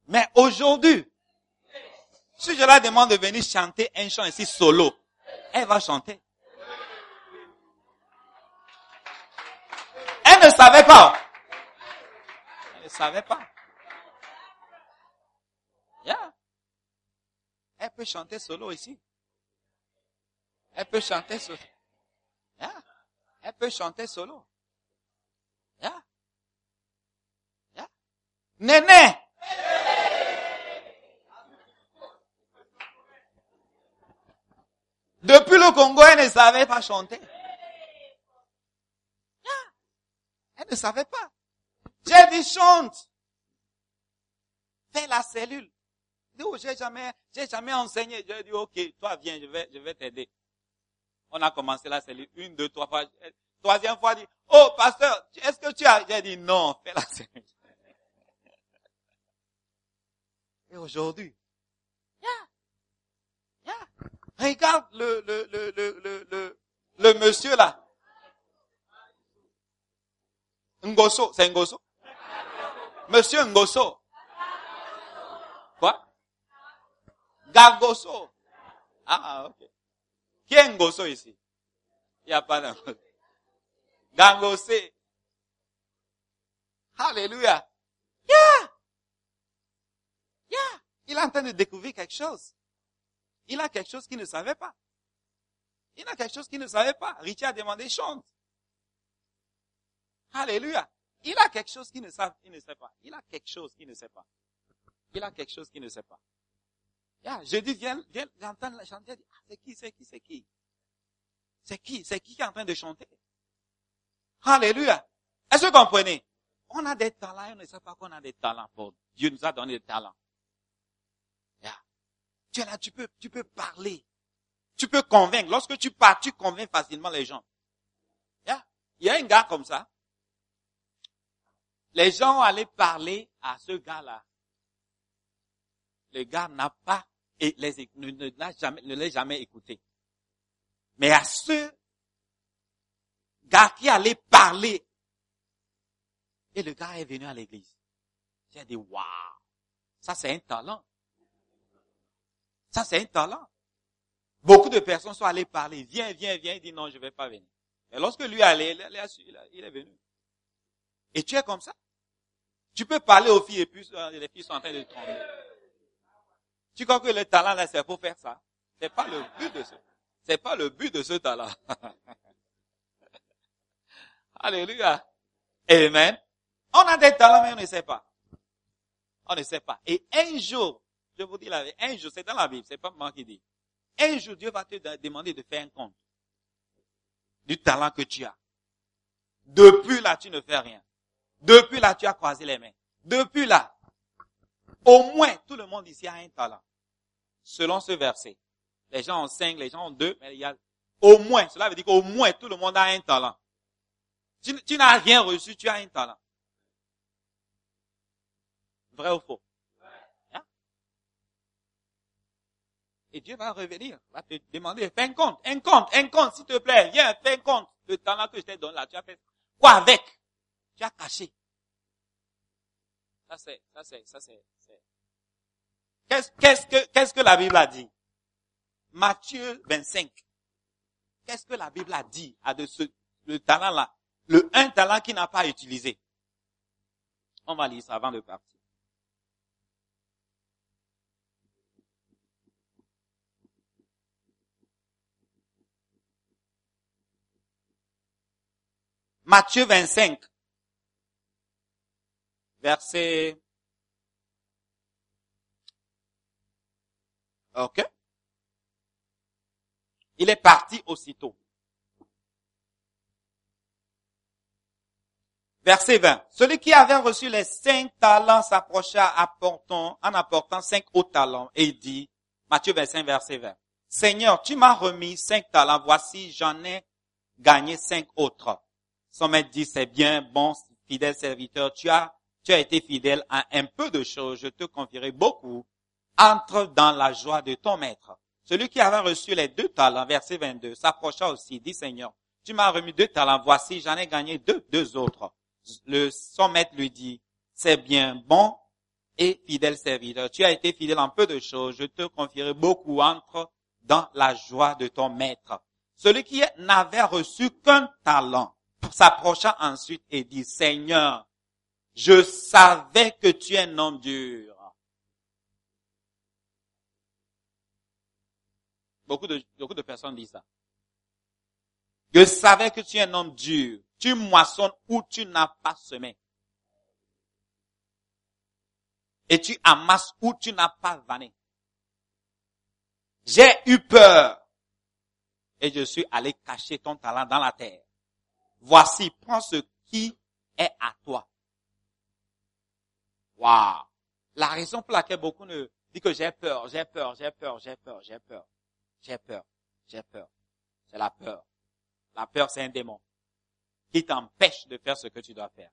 Mais aujourd'hui, si je la demande de venir chanter un chant ici solo, elle va chanter. Elle ne savait pas. Elle ne savait pas. Yeah. Elle peut chanter solo ici. Elle peut chanter solo. Yeah. Elle peut chanter solo. Yeah. Yeah. Néné. Depuis le Congo, elle ne savait pas chanter. Elle ne savait pas. J'ai dit chante. Fais la cellule. oh, j'ai jamais, j'ai jamais enseigné. J'ai dit, ok, toi viens, je vais, je vais t'aider. On a commencé la cellule une, deux, trois fois. Troisième fois, dit, oh, pasteur, est-ce que tu as, j'ai dit non, fais la cellule. Et aujourd'hui, yeah, yeah. Regarde le, le, le, le, le, monsieur là. Ngoso, c'est Ngoso? Monsieur Ngoso. Quoi? Gagoso. Ah, ok. Qui est Ngoso ici? Il n'y a pas d'un. Gangosé. Alléluia. Yeah. Yeah. Il est en train de découvrir quelque chose. Il a quelque chose qu'il ne savait pas. Il a quelque chose qu'il ne savait pas. Richard a demandé chante. Alléluia. Il a quelque chose qu'il ne sait, il ne sait pas. Il a quelque chose qu'il ne sait pas. Il a quelque chose qu'il ne sait pas. Yeah, je dis, viens, viens, j'entends la chanter. Ah, c'est qui, c'est qui, c'est qui? C'est qui? C'est qui qui est en train de chanter? Alléluia. Est-ce que vous comprenez? On a des talents et on ne sait pas qu'on a des talents pour Dieu nous a donné des talents. Tu es là, tu peux, tu peux parler. Tu peux convaincre. Lorsque tu parles, tu convaincs facilement les gens. Il y a un gars comme ça. Les gens allaient parler à ce gars-là. Le gars n'a pas, et les, ne, ne, jamais, jamais écouté. Mais à ce gars qui allait parler, et le gars est venu à l'église. J'ai dit, waouh, ça c'est un talent. Ça c'est un talent. Beaucoup de personnes sont allées parler, viens, viens, viens, il dit non, je vais pas venir. Et lorsque lui allait, il est venu. Et tu es comme ça. Tu peux parler aux filles et puis euh, les filles sont en train de trembler. Tu crois que le talent là, c'est pour faire ça? C'est pas le but de ce, c'est pas le but de ce talent. Alléluia. Amen. On a des talents, mais on ne sait pas. On ne sait pas. Et un jour, je vous dis la un jour, c'est dans la Bible, c'est pas moi qui dis. Un jour, Dieu va te demander de faire un compte du talent que tu as. Depuis là, tu ne fais rien. Depuis là, tu as croisé les mains. Depuis là, au moins, tout le monde ici a un talent. Selon ce verset. Les gens ont cinq, les gens ont deux, mais il y a au moins, cela veut dire qu'au moins tout le monde a un talent. Tu n'as rien reçu, tu as un talent. Vrai ou faux? Hein? Et Dieu va revenir, va te demander, fais un compte, un compte, un compte, s'il te plaît, viens, fais un compte. Le talent que je t'ai donné là, tu as fait quoi avec? Tu as caché. Ça c'est, ça c'est, ça c'est, Qu'est-ce, qu'est-ce que, qu'est-ce que la Bible a dit? Matthieu 25. Qu'est-ce que la Bible a dit à de ce, le talent là? Le un talent qui n'a pas utilisé. On va lire ça avant de partir. Matthieu 25, verset... OK Il est parti aussitôt. Verset 20. Celui qui avait reçu les cinq talents s'approcha en apportant cinq autres talents et dit, Matthieu 25, verset 20, Seigneur, tu m'as remis cinq talents, voici j'en ai gagné cinq autres. Son maître dit, c'est bien, bon, fidèle serviteur, tu as tu as été fidèle à un peu de choses, je te confierai beaucoup. Entre dans la joie de ton maître. Celui qui avait reçu les deux talents, verset 22, s'approcha aussi, dit Seigneur, tu m'as remis deux talents, voici, j'en ai gagné deux, deux autres. Le, son maître lui dit, c'est bien, bon et fidèle serviteur. Tu as été fidèle en peu de choses, je te confierai beaucoup. Entre dans la joie de ton maître. Celui qui n'avait reçu qu'un talent s'approcha ensuite et dit, Seigneur, je savais que tu es un homme dur. Beaucoup de, beaucoup de personnes disent ça. Je savais que tu es un homme dur. Tu moissonnes où tu n'as pas semé. Et tu amasses où tu n'as pas vanné. J'ai eu peur. Et je suis allé cacher ton talent dans la terre. Voici, prends ce qui est à toi. Waouh. La raison pour laquelle beaucoup ne disent que j'ai peur, j'ai peur, j'ai peur, j'ai peur, j'ai peur, j'ai peur, j'ai peur. C'est la peur. La peur, c'est un démon qui t'empêche de faire ce que tu dois faire.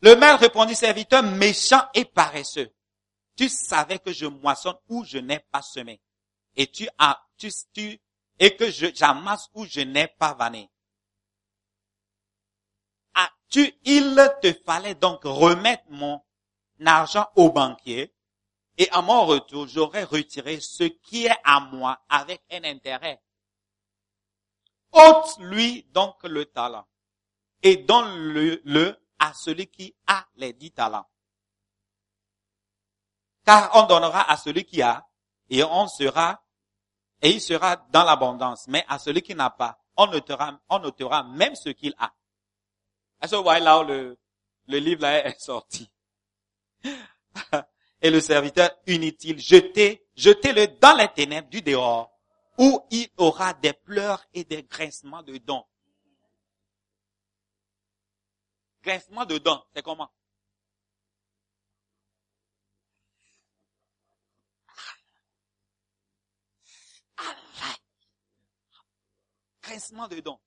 Le maître répondit, serviteur méchant et paresseux. Tu savais que je moissonne où je n'ai pas semé. Et tu as, tu, tu, et que j'amasse où je n'ai pas vanné. Ah, tu, il te fallait donc remettre mon argent au banquier et à mon retour, j'aurais retiré ce qui est à moi avec un intérêt. Ôte-lui donc le talent et donne-le le à celui qui a les dix talents. Car on donnera à celui qui a et on sera et il sera dans l'abondance. Mais à celui qui n'a pas, on notera, on notera même ce qu'il a. Est-ce que là le, le livre est sorti? et le serviteur inutile, jetez, jetez-le dans les ténèbres du dehors, où il aura des pleurs et des grincements de dents. Grincement de dents, c'est comment? Grincement de dents.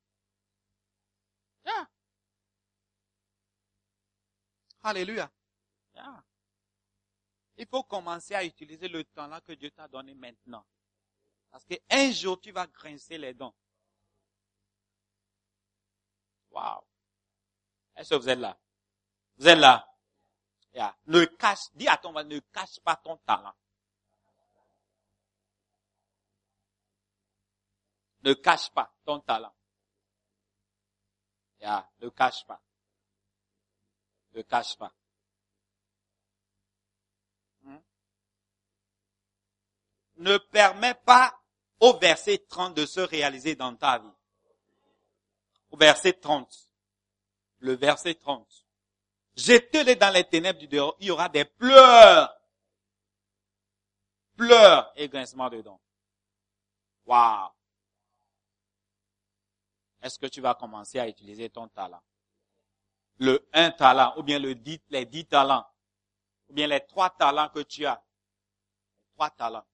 Alléluia. Il faut commencer à utiliser le temps là que Dieu t'a donné maintenant. Parce qu'un jour, tu vas grincer les dents. Wow. Est-ce que vous êtes là? Vous êtes là? Yeah. Ne cache, dis à ton ne cache pas ton talent. Ne cache pas ton talent. Yeah. Ne cache pas. Ne cache pas. Hmm? Ne permet pas au verset 30 de se réaliser dans ta vie. Au verset 30. Le verset 30. Jetez-les dans les ténèbres du dehors, il y aura des pleurs. Pleurs et grincements dedans. Waouh. Est-ce que tu vas commencer à utiliser ton talent? Le un talent, ou bien les dix talents, ou bien les trois talents que tu as. Trois talents.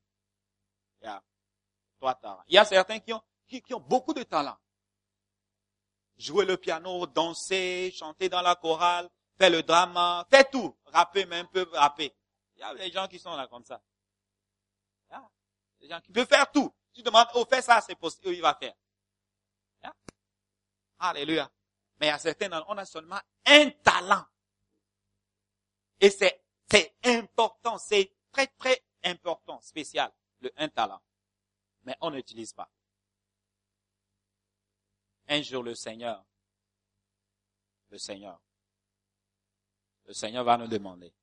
Trois talents. Il y a certains qui ont, qui, qui ont beaucoup de talents. Jouer le piano, danser, chanter dans la chorale, faire le drama, faire tout. Rapper même, peu rapper. Il y a des gens qui sont là comme ça. Yeah. Des gens qui peuvent faire tout. Tu demandes, oh, fais ça, c'est possible, il va faire. Alléluia. Mais à certains, on a seulement un talent. Et c'est, c'est important, c'est très, très important, spécial, le un talent. Mais on n'utilise pas. Un jour, le Seigneur, le Seigneur, le Seigneur va nous demander.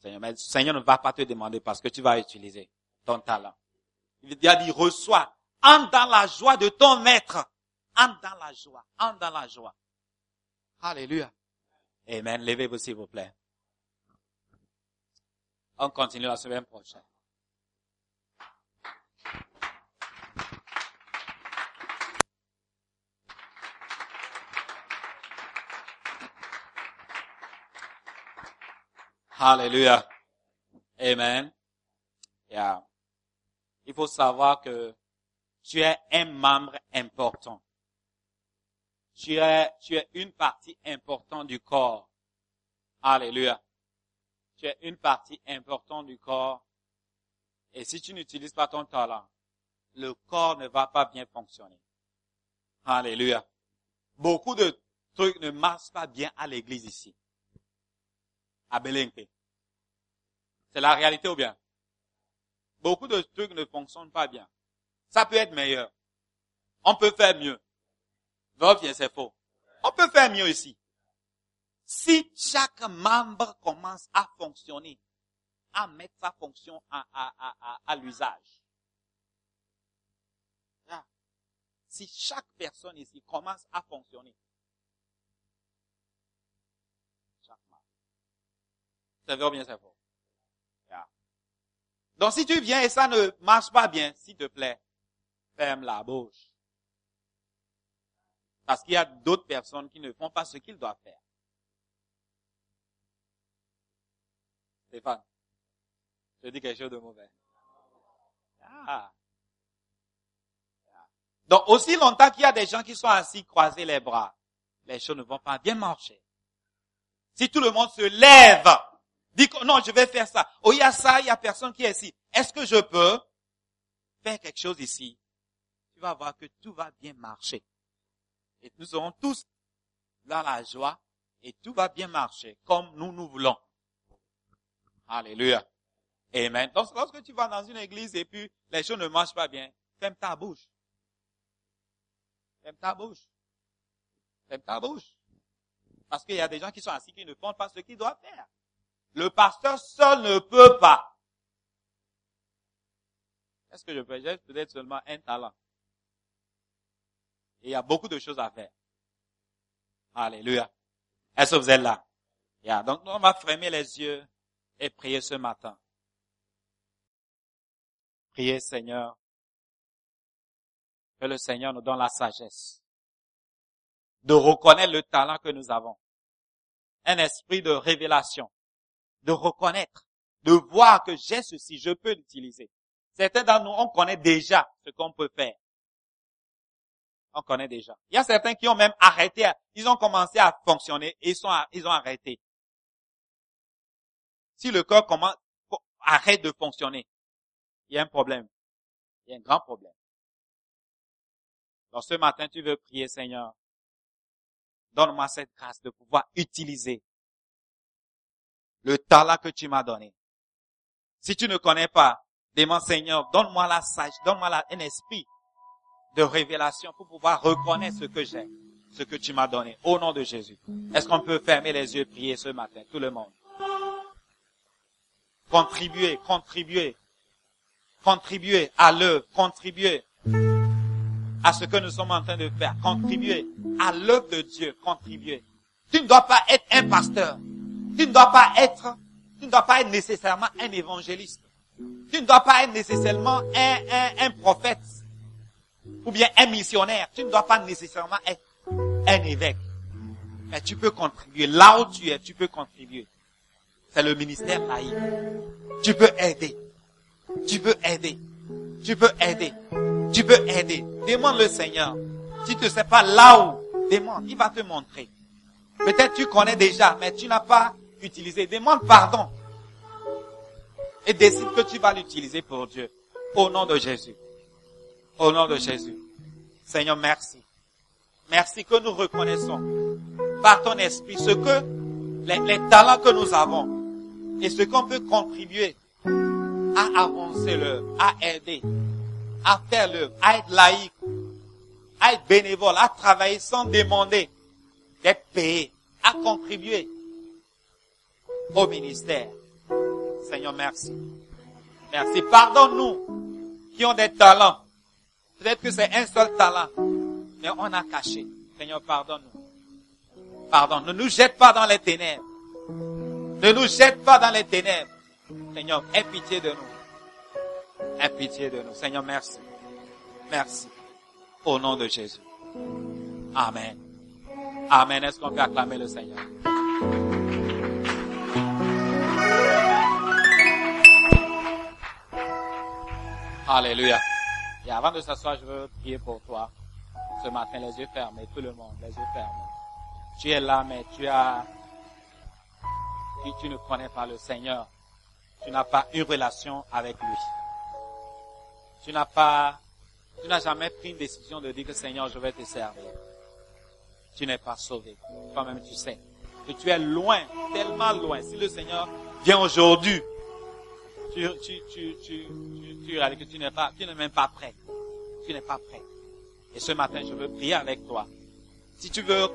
Seigneur, mais le Seigneur ne va pas te demander parce que tu vas utiliser ton talent. Il a dit, reçois, entre dans la joie de ton maître. Entre dans la joie. Entre dans la joie. Alléluia. Amen. Levez-vous s'il vous plaît. On continue la semaine prochaine. Alléluia. Amen. Yeah. Il faut savoir que tu es un membre important. Tu es, une partie importante du corps. Alléluia. Tu es une partie importante du corps. Et si tu n'utilises pas ton talent, le corps ne va pas bien fonctionner. Alléluia. Beaucoup de trucs ne marchent pas bien à l'église ici. À Belenke. C'est la réalité ou bien? Beaucoup de trucs ne fonctionnent pas bien. Ça peut être meilleur. On peut faire mieux. Va bien, c'est faux. On peut faire mieux ici. Si chaque membre commence à fonctionner, à mettre sa fonction à, à, à, à l'usage. Si chaque personne ici commence à fonctionner, chaque membre. Ça veut bien, c'est faux? Donc si tu viens et ça ne marche pas bien, s'il te plaît, ferme la bouche. Parce qu'il y a d'autres personnes qui ne font pas ce qu'ils doivent faire. Stéphane, je dis quelque chose de mauvais. Ah, Donc, aussi longtemps qu'il y a des gens qui sont assis croisés les bras, les choses ne vont pas bien marcher. Si tout le monde se lève, dit que non, je vais faire ça. Oh, il y a ça, il y a personne qui est ici. Est-ce que je peux faire quelque chose ici? Tu vas voir que tout va bien marcher. Et nous serons tous dans la joie et tout va bien marcher comme nous nous voulons. Alléluia. Amen. Donc, lorsque tu vas dans une église et puis les choses ne marchent pas bien, ferme ta bouche. Ferme ta bouche. Ferme ta bouche. Parce qu'il y a des gens qui sont assis qui ne font pas ce qu'ils doivent faire. Le pasteur seul ne peut pas. Est-ce que je peux J'ai peut-être seulement un talent. Et il y a beaucoup de choses à faire. Alléluia. Est-ce que vous êtes là? Yeah. Donc, on va fermer les yeux et prier ce matin. Priez, Seigneur. Que le Seigneur nous donne la sagesse de reconnaître le talent que nous avons. Un esprit de révélation, de reconnaître, de voir que j'ai ceci, je peux l'utiliser. Certains d'entre nous, on connaît déjà ce qu'on peut faire. On connaît déjà. Il y a certains qui ont même arrêté, ils ont commencé à fonctionner et ils, sont, ils ont arrêté. Si le corps commence, arrête de fonctionner, il y a un problème. Il y a un grand problème. Donc ce matin, tu veux prier, Seigneur, donne-moi cette grâce de pouvoir utiliser le talent que tu m'as donné. Si tu ne connais pas, demande Seigneur, donne-moi la sage, donne-moi un esprit de révélation pour pouvoir reconnaître ce que j'ai, ce que tu m'as donné. Au nom de Jésus. Est-ce qu'on peut fermer les yeux et prier ce matin, tout le monde? Contribuer, contribuer, contribuer à l'œuvre, contribuer à ce que nous sommes en train de faire, contribuer à l'œuvre de Dieu, contribuer. Tu ne dois pas être un pasteur. Tu ne dois pas être, tu ne dois pas être nécessairement un évangéliste. Tu ne dois pas être nécessairement un, un, un prophète ou bien un missionnaire. Tu ne dois pas nécessairement être un évêque. Mais tu peux contribuer. Là où tu es, tu peux contribuer. C'est le ministère laïque. Tu peux aider. Tu peux aider. Tu peux aider. Tu peux aider. Demande le Seigneur. Si tu ne sais pas là où, demande. Il va te montrer. Peut-être tu connais déjà, mais tu n'as pas utilisé. Demande pardon. Et décide que tu vas l'utiliser pour Dieu. Au nom de Jésus. Au nom de Jésus. Seigneur, merci. Merci que nous reconnaissons par ton esprit ce que les, les talents que nous avons et ce qu'on peut contribuer à avancer l'œuvre, à aider, à faire l'œuvre, à être laïque, à être bénévole, à travailler sans demander d'être payé, à contribuer au ministère. Seigneur, merci. Merci. Pardonne-nous qui ont des talents Peut-être que c'est un seul talent, mais on a caché. Seigneur, pardonne-nous. Pardon. Ne nous jette pas dans les ténèbres. Ne nous jette pas dans les ténèbres. Seigneur, aie pitié de nous. Aie pitié de nous. Seigneur, merci. Merci. Au nom de Jésus. Amen. Amen. Est-ce qu'on peut acclamer le Seigneur? Alléluia. Et avant de s'asseoir, je veux prier pour toi. Ce matin, les yeux fermés, tout le monde, les yeux fermés. Tu es là, mais tu as, tu, ne connais pas le Seigneur. Tu n'as pas une relation avec lui. Tu n'as pas, tu n'as jamais pris une décision de dire que Seigneur, je vais te servir. Tu n'es pas sauvé. Toi-même, tu sais que tu es loin, tellement loin. Si le Seigneur vient aujourd'hui, tu, tu, tu, tu, tu, que tu n'es pas, tu n'es même pas prêt. Tu n'es pas prêt. Et ce matin, je veux prier avec toi. Si tu veux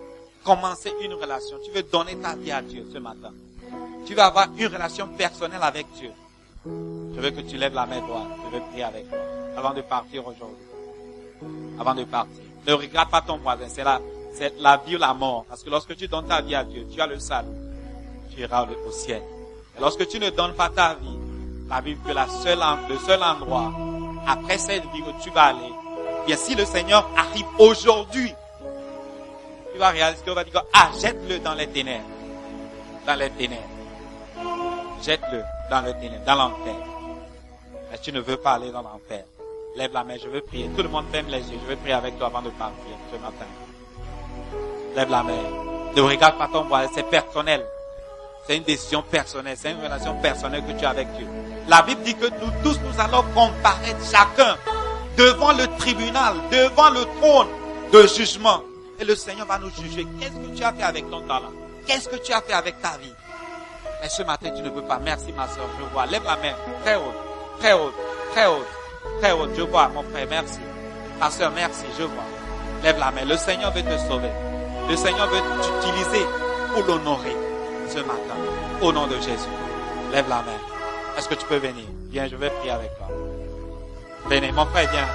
commencer une relation, tu veux donner ta vie à Dieu ce matin. Tu veux avoir une relation personnelle avec Dieu. Je veux que tu lèves la main droite. Je veux prier avec toi. Avant de partir aujourd'hui. Avant de partir. Ne regarde pas ton voisin. C'est la, c'est la vie ou la mort. Parce que lorsque tu donnes ta vie à Dieu, tu as le salut. Tu iras au ciel. Et lorsque tu ne donnes pas ta vie, la Bible que la seule, le seul endroit, après cette vie où tu vas aller, bien si le Seigneur arrive aujourd'hui, tu vas réaliser qu'on va dire, ah, jette-le dans les ténèbres. Dans les ténèbres. Jette-le dans les ténèbres, dans l'enfer. Mais tu ne veux pas aller dans l'enfer. Lève la main, je veux prier. Tout le monde ferme les yeux. Je veux prier avec toi avant de partir ce matin. Lève la main. Ne regarde pas ton voisin, c'est personnel. C'est une décision personnelle, c'est une relation personnelle que tu as avec Dieu. La Bible dit que nous tous, nous allons comparaître chacun devant le tribunal, devant le trône de jugement. Et le Seigneur va nous juger. Qu'est-ce que tu as fait avec ton talent? Qu'est-ce que tu as fait avec ta vie? Mais ce matin, tu ne peux pas. Merci ma soeur, je vois. Lève la main. Très haute, très haute, très haute, très haute. Je vois, mon frère, merci. Ma soeur, merci, je vois. Lève la main. Le Seigneur veut te sauver. Le Seigneur veut t'utiliser pour l'honorer ce matin. Au nom de Jésus. Lève la main. Est-ce que tu peux venir Viens, je vais prier avec toi. Venez, mon frère, viens.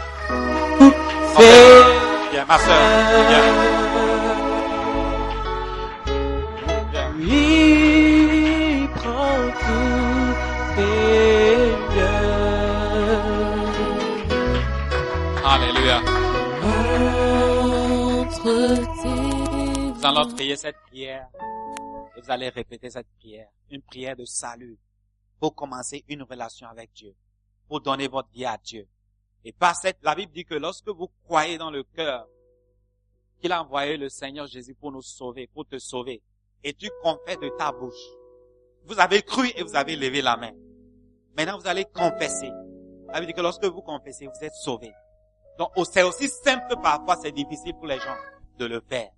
Mon frère, viens, ma soeur, viens. Viens. Oui, prends tout, Seigneur. Alléluia. Nous allons prier cette prière. Et vous allez répéter cette prière. Une prière de salut. Pour commencer une relation avec Dieu. Pour donner votre vie à Dieu. Et par cette, la Bible dit que lorsque vous croyez dans le cœur qu'il a envoyé le Seigneur Jésus pour nous sauver, pour te sauver, et tu confesses de ta bouche. Vous avez cru et vous avez levé la main. Maintenant, vous allez confesser. La Bible dit que lorsque vous confessez, vous êtes sauvé. Donc, c'est aussi simple parfois c'est difficile pour les gens de le faire.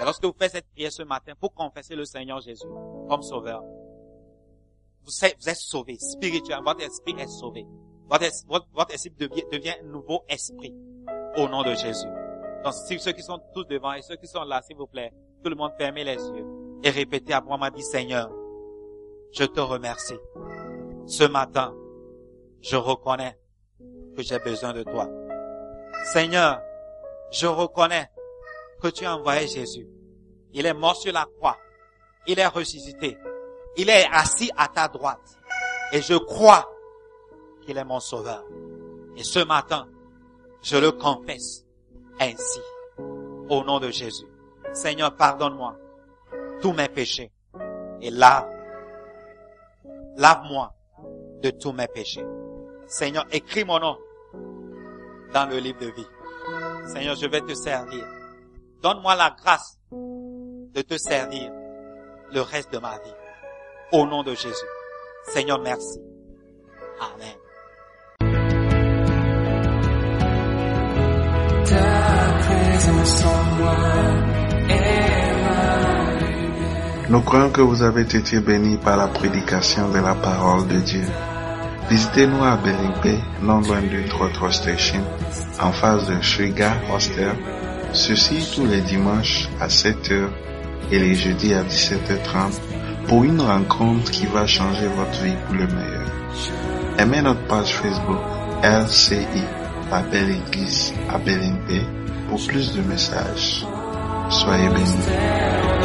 Et lorsque vous faites cette prière ce matin pour confesser le Seigneur Jésus comme sauveur, vous êtes, vous êtes sauvé spirituellement. Votre esprit est sauvé. Votre, votre, votre esprit devient, devient un nouveau esprit au nom de Jésus. Donc, si ceux qui sont tous devant et ceux qui sont là, s'il vous plaît, tout le monde fermez les yeux et répétez après moi, dit Seigneur, je te remercie. Ce matin, je reconnais que j'ai besoin de toi. Seigneur, je reconnais que tu as envoyé Jésus. Il est mort sur la croix. Il est ressuscité. Il est assis à ta droite. Et je crois qu'il est mon sauveur. Et ce matin, je le confesse ainsi. Au nom de Jésus. Seigneur, pardonne-moi tous mes péchés. Et lave, lave-moi de tous mes péchés. Seigneur, écris mon nom dans le livre de vie. Seigneur, je vais te servir. Donne-moi la grâce de te servir le reste de ma vie. Au nom de Jésus. Seigneur, merci. Amen. Nous croyons que vous avez été bénis par la prédication de la parole de Dieu. Visitez-nous à Belingbe, non loin du Trotro Station, en face de Shriga Hostel. Ceci tous les dimanches à 7h et les jeudis à 17h30 pour une rencontre qui va changer votre vie pour le meilleur. Aimez notre page Facebook LCI, la Belle Église à pour plus de messages. Soyez bénis.